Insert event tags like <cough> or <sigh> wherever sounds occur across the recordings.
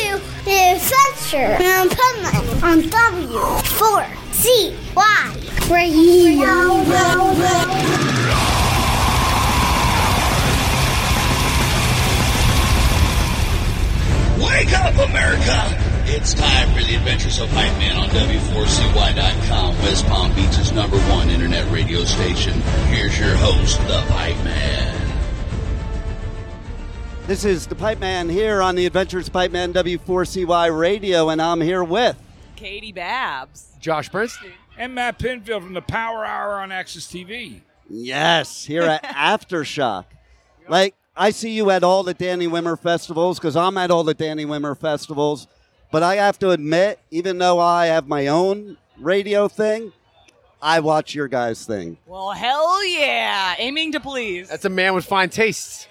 to the adventure in Puntland on W4CY Radio. Wake up, America! It's time for the adventures of Pipe Man on W4CY.com, West Palm Beach's number one internet radio station. Here's your host, the Pipe Man. This is the Pipe Man here on the Adventures Pipe Man W4CY Radio, and I'm here with. Caity Babs. Josh Bernstein. And Matt Pinfield from the Power Hour on AXS TV. Yes, here at <laughs> Aftershock. Like, I see you at all the Danny Wimmer festivals because I'm at all the Danny Wimmer festivals. But I have to admit, even though I have my own radio thing, I watch your guys' thing. Well, hell yeah. Aiming to please. That's a man with fine tastes.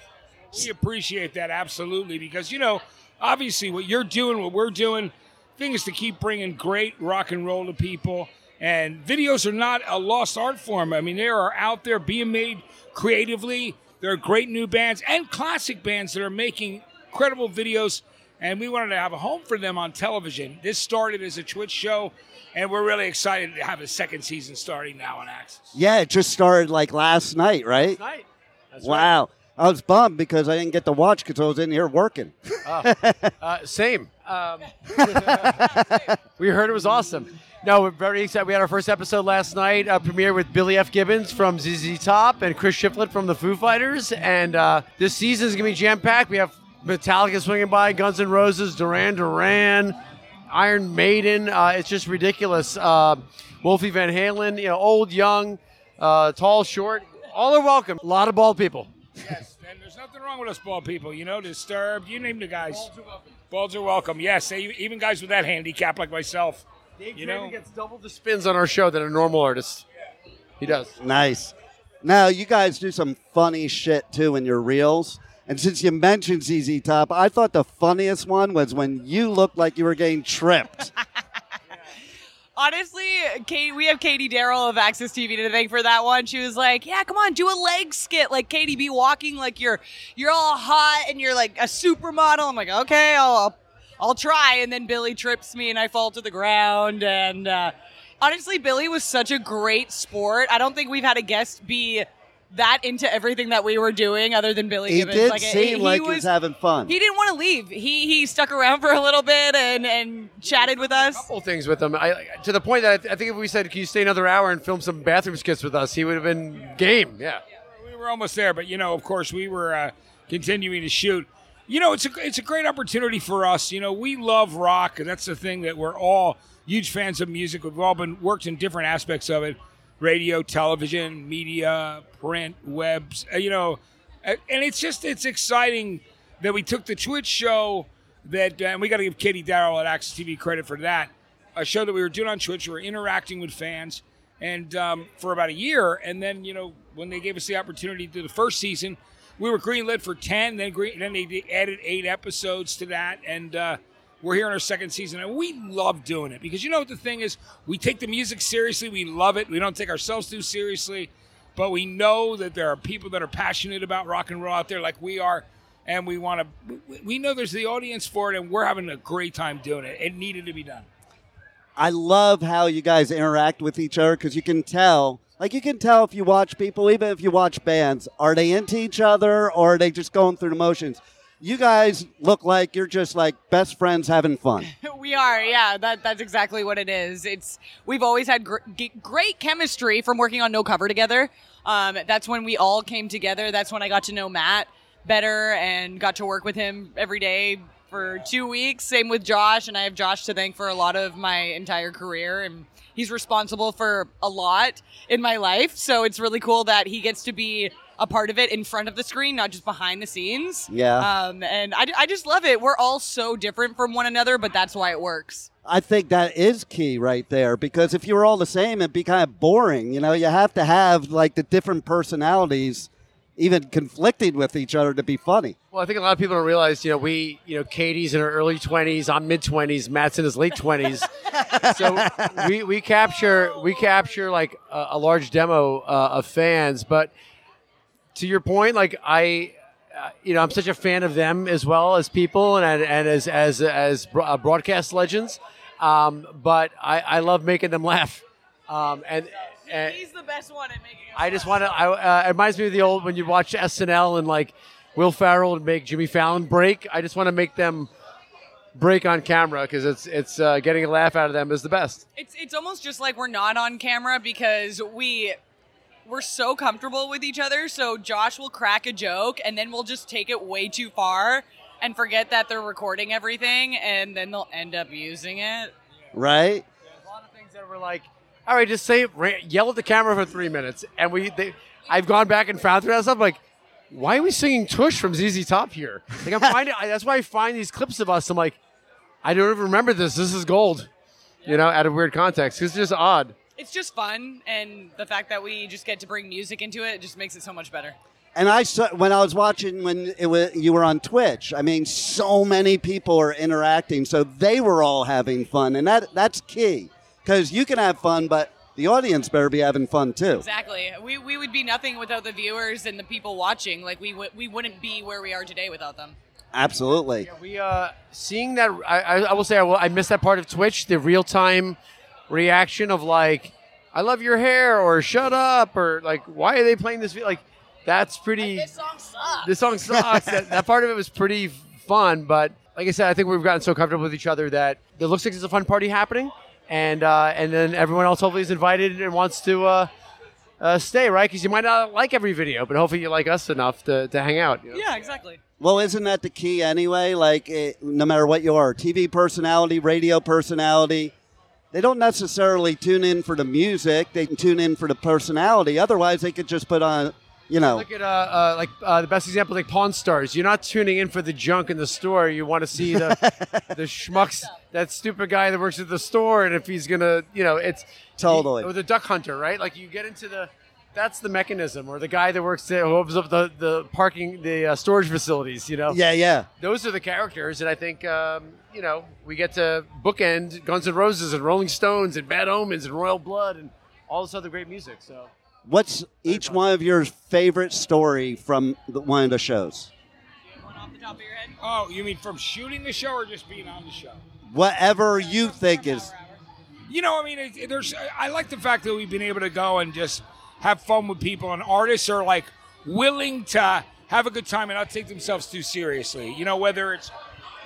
We appreciate that absolutely because, you know, obviously what you're doing, what we're doing, thing is to keep bringing great rock and roll to people. And videos are not a lost art form. I mean, they are out there being made creatively. There are great new bands and classic bands that are making incredible videos. And we wanted to have a home for them on television. This started as a Twitch show, and we're really excited to have a second season starting now on AXS. Yeah, it just started like last night, right? Night. That's wow. I was bummed because I didn't get to watch because I was in here working. <laughs> Uh, same. Um, <laughs> we heard it was awesome. No, we're very excited. We had our first episode last night, uh, premiere with Billy F. Gibbons from ZZ Top and Chris Shiflett from the Foo Fighters. And uh, this season is going to be jam packed. We have Metallica swinging by, Guns N' Roses, Duran Duran, Iron Maiden. Uh, it's just ridiculous. Uh, Wolfie Van Halen, you know, old, young, uh, tall, short, all are welcome. A lot of bald people. Yes, and there's nothing wrong with us bald people. You know, Disturbed, you name the guys. Balds are welcome. Yes, they- even guys with that handicap like myself. Dave You Draiman know? gets double the spins on our show than a normal artist. He does. Nice. Now, you guys do some funny shit too in your reels. And since you mentioned ZZ Top, I thought the funniest one was when you looked like you were getting tripped. <laughs> Honestly, Katie, we have Katie Darrell of AXS TV to thank for that one. She was like, "Yeah, come on, do a leg skit, like Katie be walking like you're you're all hot and you're like a supermodel." I'm like, "Okay, I'll I'll, try." And then Billy trips me and I fall to the ground. And uh, honestly, Billy was such a great sport. I don't think we've had a guest be that into everything that we were doing, other than Billy he Gibbons. did like, seem like he was having fun. he didn't want to leave. He he stuck around for a little bit and and chatted with us. A couple things with him. I, to the point that I, th- I think if we said, "Can you stay another hour and film some bathroom skits with us?" he would have been game. Yeah. We were almost there, but you know, of course, we were uh, continuing to shoot. You know, it's a it's a great opportunity for us. You know, we love rock, and that's the thing that we're all huge fans of music. We've all been worked in different aspects of it: radio, television, media, print, webs. uh, You know, and it's just it's exciting that we took the Twitch show that, uh, and we got to give Katie Darrell at AXS TV credit for that. A show that we were doing on Twitch, we were interacting with fans, and um, for about a year, and then you know when they gave us the opportunity to do the first season, we were greenlit for ten. Then green, then they added eight episodes to that, and uh, we're here in our second season, and we love doing it because you know what the thing is, we take the music seriously, we love it, we don't take ourselves too seriously, but we know that there are people that are passionate about rock and roll out there, like we are. And we want to. We know there's the audience for it, and we're having a great time doing it. It needed to be done. I love how you guys interact with each other because you can tell, like you can tell if you watch people, even if you watch bands, are they into each other or are they just going through the motions? You guys look like you're just like best friends having fun. <laughs> We are, yeah. That that's exactly what it is. It's we've always had gr- great chemistry from working on No Cover together. Um, that's when we all came together. That's when I got to know Matt better and got to work with him every day for two weeks. Same with Josh, and I have Josh to thank for a lot of my entire career, and he's responsible for a lot in my life. So it's really cool that he gets to be a part of it in front of the screen, not just behind the scenes. Yeah. Um, and I, I just love it. We're all so different from one another, but that's why it works. I think that is key right there because if you were all the same, it'd be kind of boring. You know, you have to have like the different personalities even conflicting with each other to be funny. Well, I think a lot of people don't realize, you know, we, you know, Caity's in her early 20s, I'm mid 20s, Matt's in his late 20s. <laughs> so we, we capture we capture like a, a large demo uh, of fans, but to your point, like I uh, you know, I'm such a fan of them as well as people and and as as as bro- uh, broadcast legends. Um, but I, I love making them <laughs> laugh. Um, and, and He's the best one at making. us I just want to. I, uh, it reminds me of the old when you watch SNL and like Will Ferrell and make Jimmy Fallon break. I just want to make them break on camera because it's it's uh, getting a laugh out of them is the best. It's it's almost just like we're not on camera because we we're so comfortable with each other. So Josh will crack a joke and then we'll just take it way too far and forget that they're recording everything and then they'll end up using it. Right? a lot of things that were like, all right, just say ra- yell at the camera for three minutes, and we. They, I've gone back and found through that stuff like. Why are we singing Tush from ZZ Top here? Like I'm finding, I, that's why I find these clips of us. I'm like, I don't even remember this. This is gold, you know, out of weird context. It's just odd. It's just fun and the fact that we just get to bring music into it just makes it so much better. And I saw when I was watching when it was, you were on Twitch. I mean, so many people are interacting, so they were all having fun, and that that's key because you can have fun, but the audience better be having fun too. Exactly. We, we would be nothing without the viewers and the people watching. Like we w- we wouldn't be where we are today without them. Absolutely. Yeah, we uh seeing that. I, I, I will say I, will, I missed that part of Twitch, the real time reaction of like, I love your hair or shut up or like, why are they playing this? vi-" Like, that's pretty. This song sucks. this song <laughs> sucks. that, that part of it was pretty fun, but like I said, I think we've gotten so comfortable with each other that it looks like there's a fun party happening, and uh, and then everyone else hopefully is invited and wants to uh, uh, stay, right? Because you might not like every video, but hopefully you like us enough to, to hang out. you know? Yeah, exactly. Well, isn't that the key anyway? Like, it, no matter what you are, TV personality, radio personality, they don't necessarily tune in for the music. They can tune in for the personality. Otherwise, they could just put on, you know, Look at uh, uh, like uh, the best example, like Pawn Stars. You're not tuning in for the junk in the store. You want to see the <laughs> the schmucks, that stupid guy that works at the store, and if he's gonna, you know, it's Totally. or the duck hunter, right? Like you get into the. That's the mechanism, or the guy that works there, who opens up the, the parking, the uh, storage facilities. You know, yeah, yeah. those are the characters, and I think um, you know we get to bookend Guns N' Roses and Rolling Stones and Bad Omens and Royal Blood and all this other great music. So What's each one of your favorite story from the, one of the shows? One off the top of your head. Oh, you mean from shooting the show or just being on the show? Whatever you think is. You know, I mean, it, there's. I like the fact that we've been able to go and just have fun with people, and artists are like willing to have a good time and not take themselves too seriously. You know, whether it's,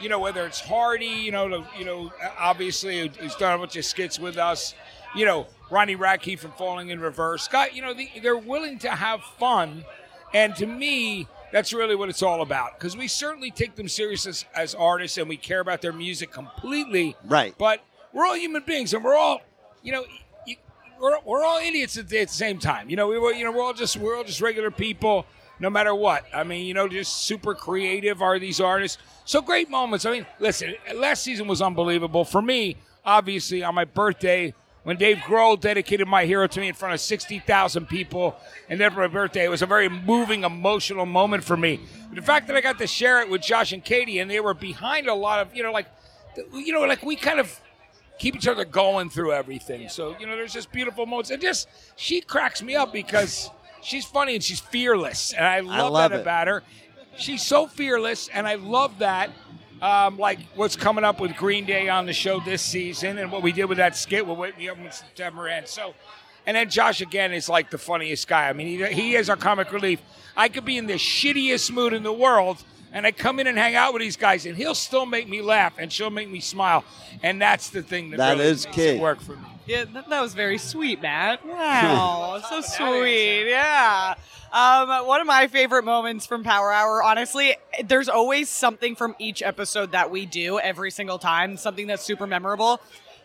you know, whether it's Hardy, you know, the- you know, obviously who's done a bunch of skits with us. You know, Ronnie Radke from Falling in Reverse. Scott, you know, the, they're willing to have fun, and to me. That's really what it's all about because we certainly take them serious as, as artists and we care about their music completely. Right. But we're all human beings, and we're all, you know, you, we're, we're all idiots at the, at the same time. You know, we were, you know, we're all just we're all just regular people, no matter what. I mean, you know, just super creative are these artists. So great moments. I mean, listen, last season was unbelievable for me. Obviously, on my birthday. When Dave Grohl dedicated My Hero to me in front of 60,000 people, and then for my birthday, it was a very moving, emotional moment for me. But the fact that I got to share it with Josh and Caity, and they were behind a lot of, you know, like, you know, like we kind of keep each other going through everything. So, you know, there's just beautiful moments. And just, she cracks me up because she's funny and she's fearless. And I love, love that it. about her. She's so fearless, and I love that. Um, like what's coming up with Green Day on the show this season, and what we did with that skit will wake me up when September ends. So, and then Josh again is like the funniest guy. I mean, he, he is our comic relief. I could be in the shittiest mood in the world, and I come in and hang out with these guys, and he'll still make me laugh, and she'll make me smile, and that's the thing that, That really is makes key. it work for me. Yeah, that, that was very sweet, Matt. <laughs> Wow, so sweet. Yeah. Um, one of my favorite moments from Power Hour, honestly, there's always something from each episode that we do every single time, something that's super memorable.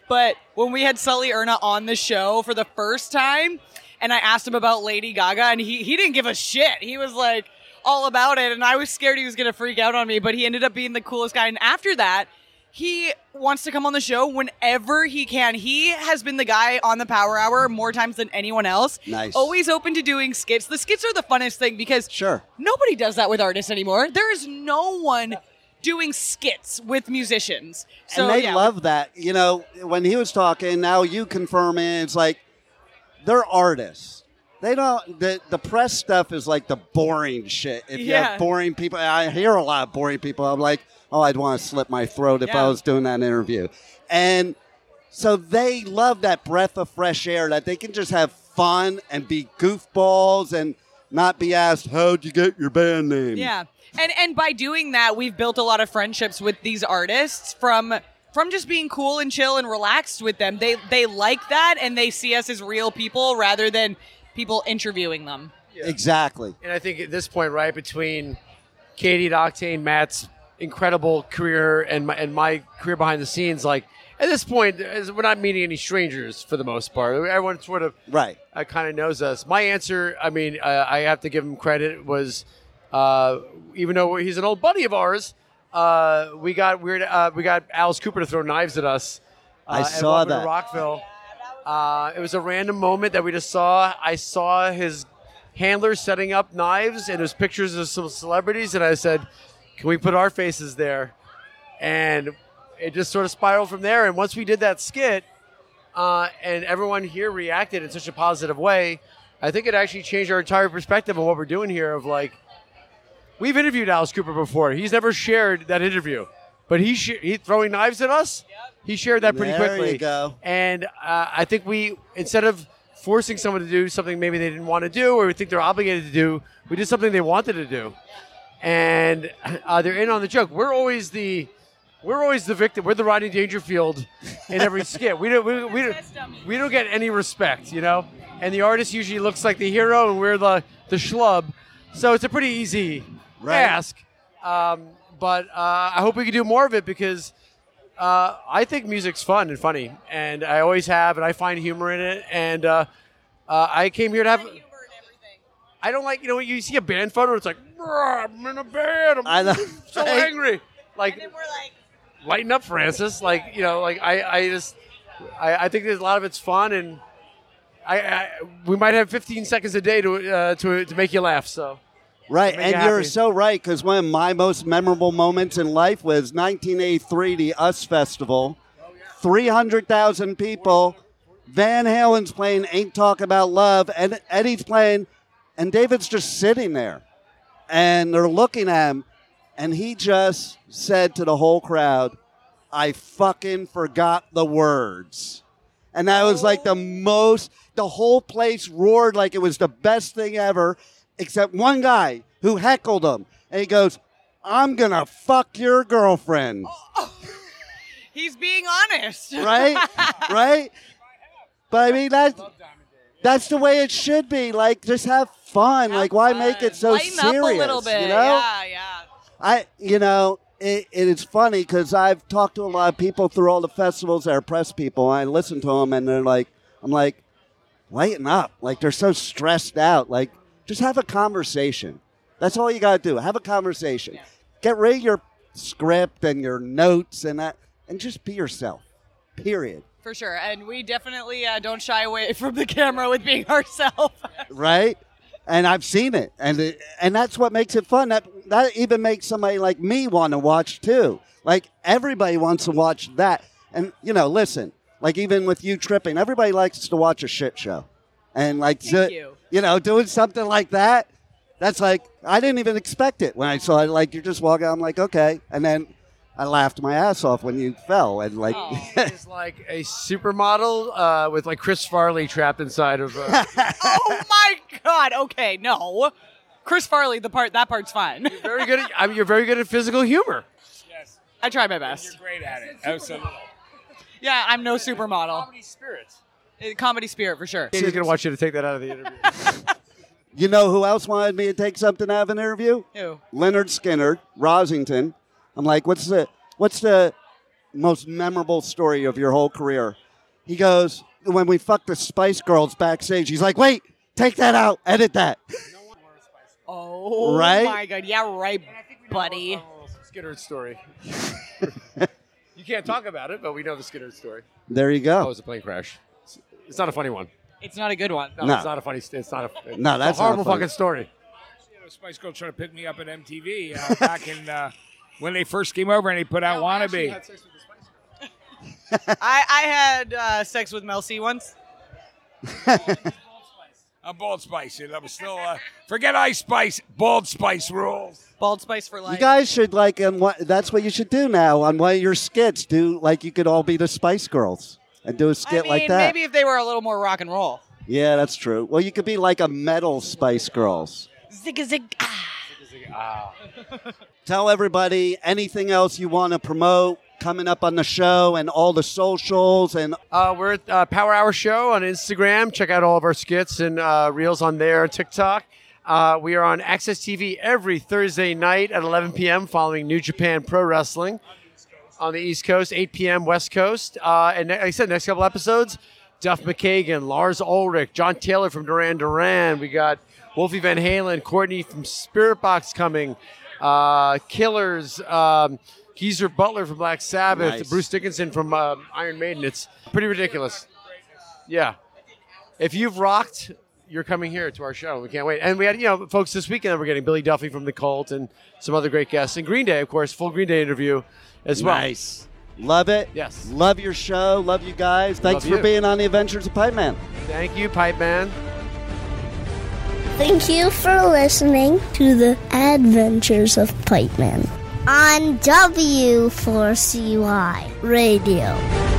But when we had Sully Erna on the show for the first time, and I asked him about Lady Gaga, and he, he didn't give a shit. He was like all about it, and I was scared he was to freak out on me, but he ended up being the coolest guy. And after that, he wants to come on the show whenever he can. He has been the guy on the Power Hour more times than anyone else. Nice. Always open to doing skits. The skits are the funnest thing because Sure. nobody does that with artists anymore. There is no one doing skits with musicians. So and they yeah, love that. You know, when he was talking, now you confirm it. It's like they're artists. They don't. The the press stuff is like the boring shit. If you Yeah. have boring people, I hear a lot of boring people. I'm like, oh, I'd want to slip my throat if Yeah. I was doing that interview. And so they love that breath of fresh air that they can just have fun and be goofballs and not be asked, how'd you get your band name? Yeah. And and by doing that, we've built a lot of friendships with these artists from from just being cool and chill and relaxed with them. They they like that and they see us as real people rather than people interviewing them. Exactly. And I think at this point, right between Caity and Octane, Matt's incredible career, and my, and my career behind the scenes, like at this point, as- we're not meeting any strangers for the most part. Everyone sort of Right. uh, kind of knows us. My answer, I mean, uh, I have to give him credit, was uh, even though he's an old buddy of ours, uh, we got weird. Uh, we got Alice Cooper to throw knives at us. Uh, I saw Welcome to that. Rockville. Uh, it was a random moment that we just saw. I saw his handler setting up knives, and there's pictures of some celebrities, and I said, "Can we put our faces there?" And it just sort of spiraled from there. And once we did that skit, uh, and everyone here reacted in such a positive way, I think it actually changed our entire perspective on what we're doing here. Of like, we've interviewed Alice Cooper before. He's never shared that interview, but he sh- he throwing knives at us. He shared that pretty There quickly. you go. And uh, I think we instead of forcing someone to do something maybe they didn't want to do or we think they're obligated to do, we did something they wanted to do, and uh, they're in on the joke. We're always the we're always the victim. We're the Rodney Dangerfield in every <laughs> skit. We don't we, we don't we don't get any respect, you know. And the artist usually looks like the hero, and we're the the schlub. So it's a pretty easy Right. ask. Um, but uh, I hope we can do more of it because uh, I think music's fun and funny, and I always have, and I find humor in it. And uh, uh, I came here to have. I don't like you know when you see a band photo. It's like "Brr, I'm in a band. I'm I know. <laughs> so <laughs> angry. Like, like lighten up, Francis. Like you know, like I, I just, I, I think there's a lot of it's fun, and I, I we might have 15 seconds a day to uh, to to make you laugh. So Right, and you you're so right because one of my most memorable moments in life was 1983, the US Festival. 300,000 people. Van Halen's playing Ain't Talk About Love, and Eddie's playing, and David's just sitting there. And they're looking at him, and he just said to the whole crowd, I fucking forgot the words. And that was like the most, the whole place roared like it was the best thing ever, except one guy who heckled him. And he goes, I'm going to fuck your girlfriend. Oh, oh. <laughs> He's being honest. Right? <laughs> right? But I mean, that, that's the way it should be. Like, just have fun. like, why make it so Lighten serious? up a little bit. You know? Yeah, yeah. I, you know, it, it is funny because I've talked to a lot of people through all the festivals that are press people. And I listen to them, and they're like, I'm like, lighten up. Like they're so stressed out. Like, just have a conversation. That's all you got to do. Have a conversation. Get rid of your script and your notes and that, and just be yourself. Period. For sure. And we definitely uh, don't shy away <laughs> from the camera with being ourselves. <laughs> right? And I've seen it, and it, and that's what makes it fun. That that even makes somebody like me want to watch too. Like everybody wants to watch that, and you know, listen, like even with you tripping, everybody likes to watch a shit show, and like Thank so- you. Know, doing something like that. That's like I didn't even expect it when I saw it. Like you're just walking, I'm like, okay, and then I laughed my ass off when you fell, and like, <laughs> it's like a supermodel uh, with like Chris Farley trapped inside of. Uh, <laughs> oh my god. Okay, no. Chris Farley, the part that part's fine. very good. At, I mean, you're very good at physical humor. Yes, I try my best. you're great at it. Absolutely. Yeah, I'm no supermodel. Comedy spirit. Uh, Comedy spirit for sure. Caity's gonna want you to take that out of the interview. <laughs> you know who else wanted me to take something out of an interview? Who? Lynyrd Skynyrd, Rossington. I'm like, what's the what's the most memorable story of your whole career? He goes, when we fucked the Spice Girls backstage. He's like, wait, take that out, edit that. Oh Right? my god. Yeah, right, buddy. Skynyrd story. <laughs> you can't talk about it, but we know the Skynyrd story. There you Oh, it was a plane crash. It's, it's not a funny one. It's not a good one. No, No. it's not a funny. It's not a. No, it's that's a not horrible funny. fucking story. You know, Spice Girl trying to pick me up at MTV uh, <laughs> back in uh, when they first came over and they put out "Wannabe." <laughs> I, I had uh, sex with Mel C once. <laughs> I'm Bald Spice. and I'm still uh, forget Ice Spice. Bald Spice rules. Bald Spice for life. You guys should like, and what, that's what you should do now on one of your skits. Do like you could all be the Spice Girls and do a skit mean, like that. maybe if they were a little more rock and roll. Yeah, that's true. Well, you could be like a metal Spice Girls. Zig a zig. Ah. Tell everybody anything else you want to promote coming up on the show and all the socials and Uh, we're at uh, Power Hour Show on Instagram. Check out all of our skits and uh, reels on there, TikTok. Uh, we are on AXS TV every Thursday night at 11 p.m. following New Japan Pro Wrestling on the East Coast, 8 p.m. West Coast. Uh, and like I said, next couple episodes, Duff McKagan, Lars Ulrich, John Taylor from Duran Duran. We got Wolfie Van Halen, Courtney from Spiritbox coming, uh, Killers, um, Geezer Butler from Black Sabbath, Nice. Bruce Dickinson from uh, Iron Maiden. It's pretty ridiculous. Yeah. If you've rocked, you're coming here to our show. We can't wait. And we had, you know, folks this weekend we're getting Billy Duffy from the Cult and some other great guests. And Green Day, of course, full Green Day interview as well. Nice. Love it. Yes. Love your show. Love you guys. Thanks Love for you. being on the Adventures of Pipe Man. Thank you, Pipe Man. Thank you for listening to the Adventures of Pipe Man on W4CY Radio.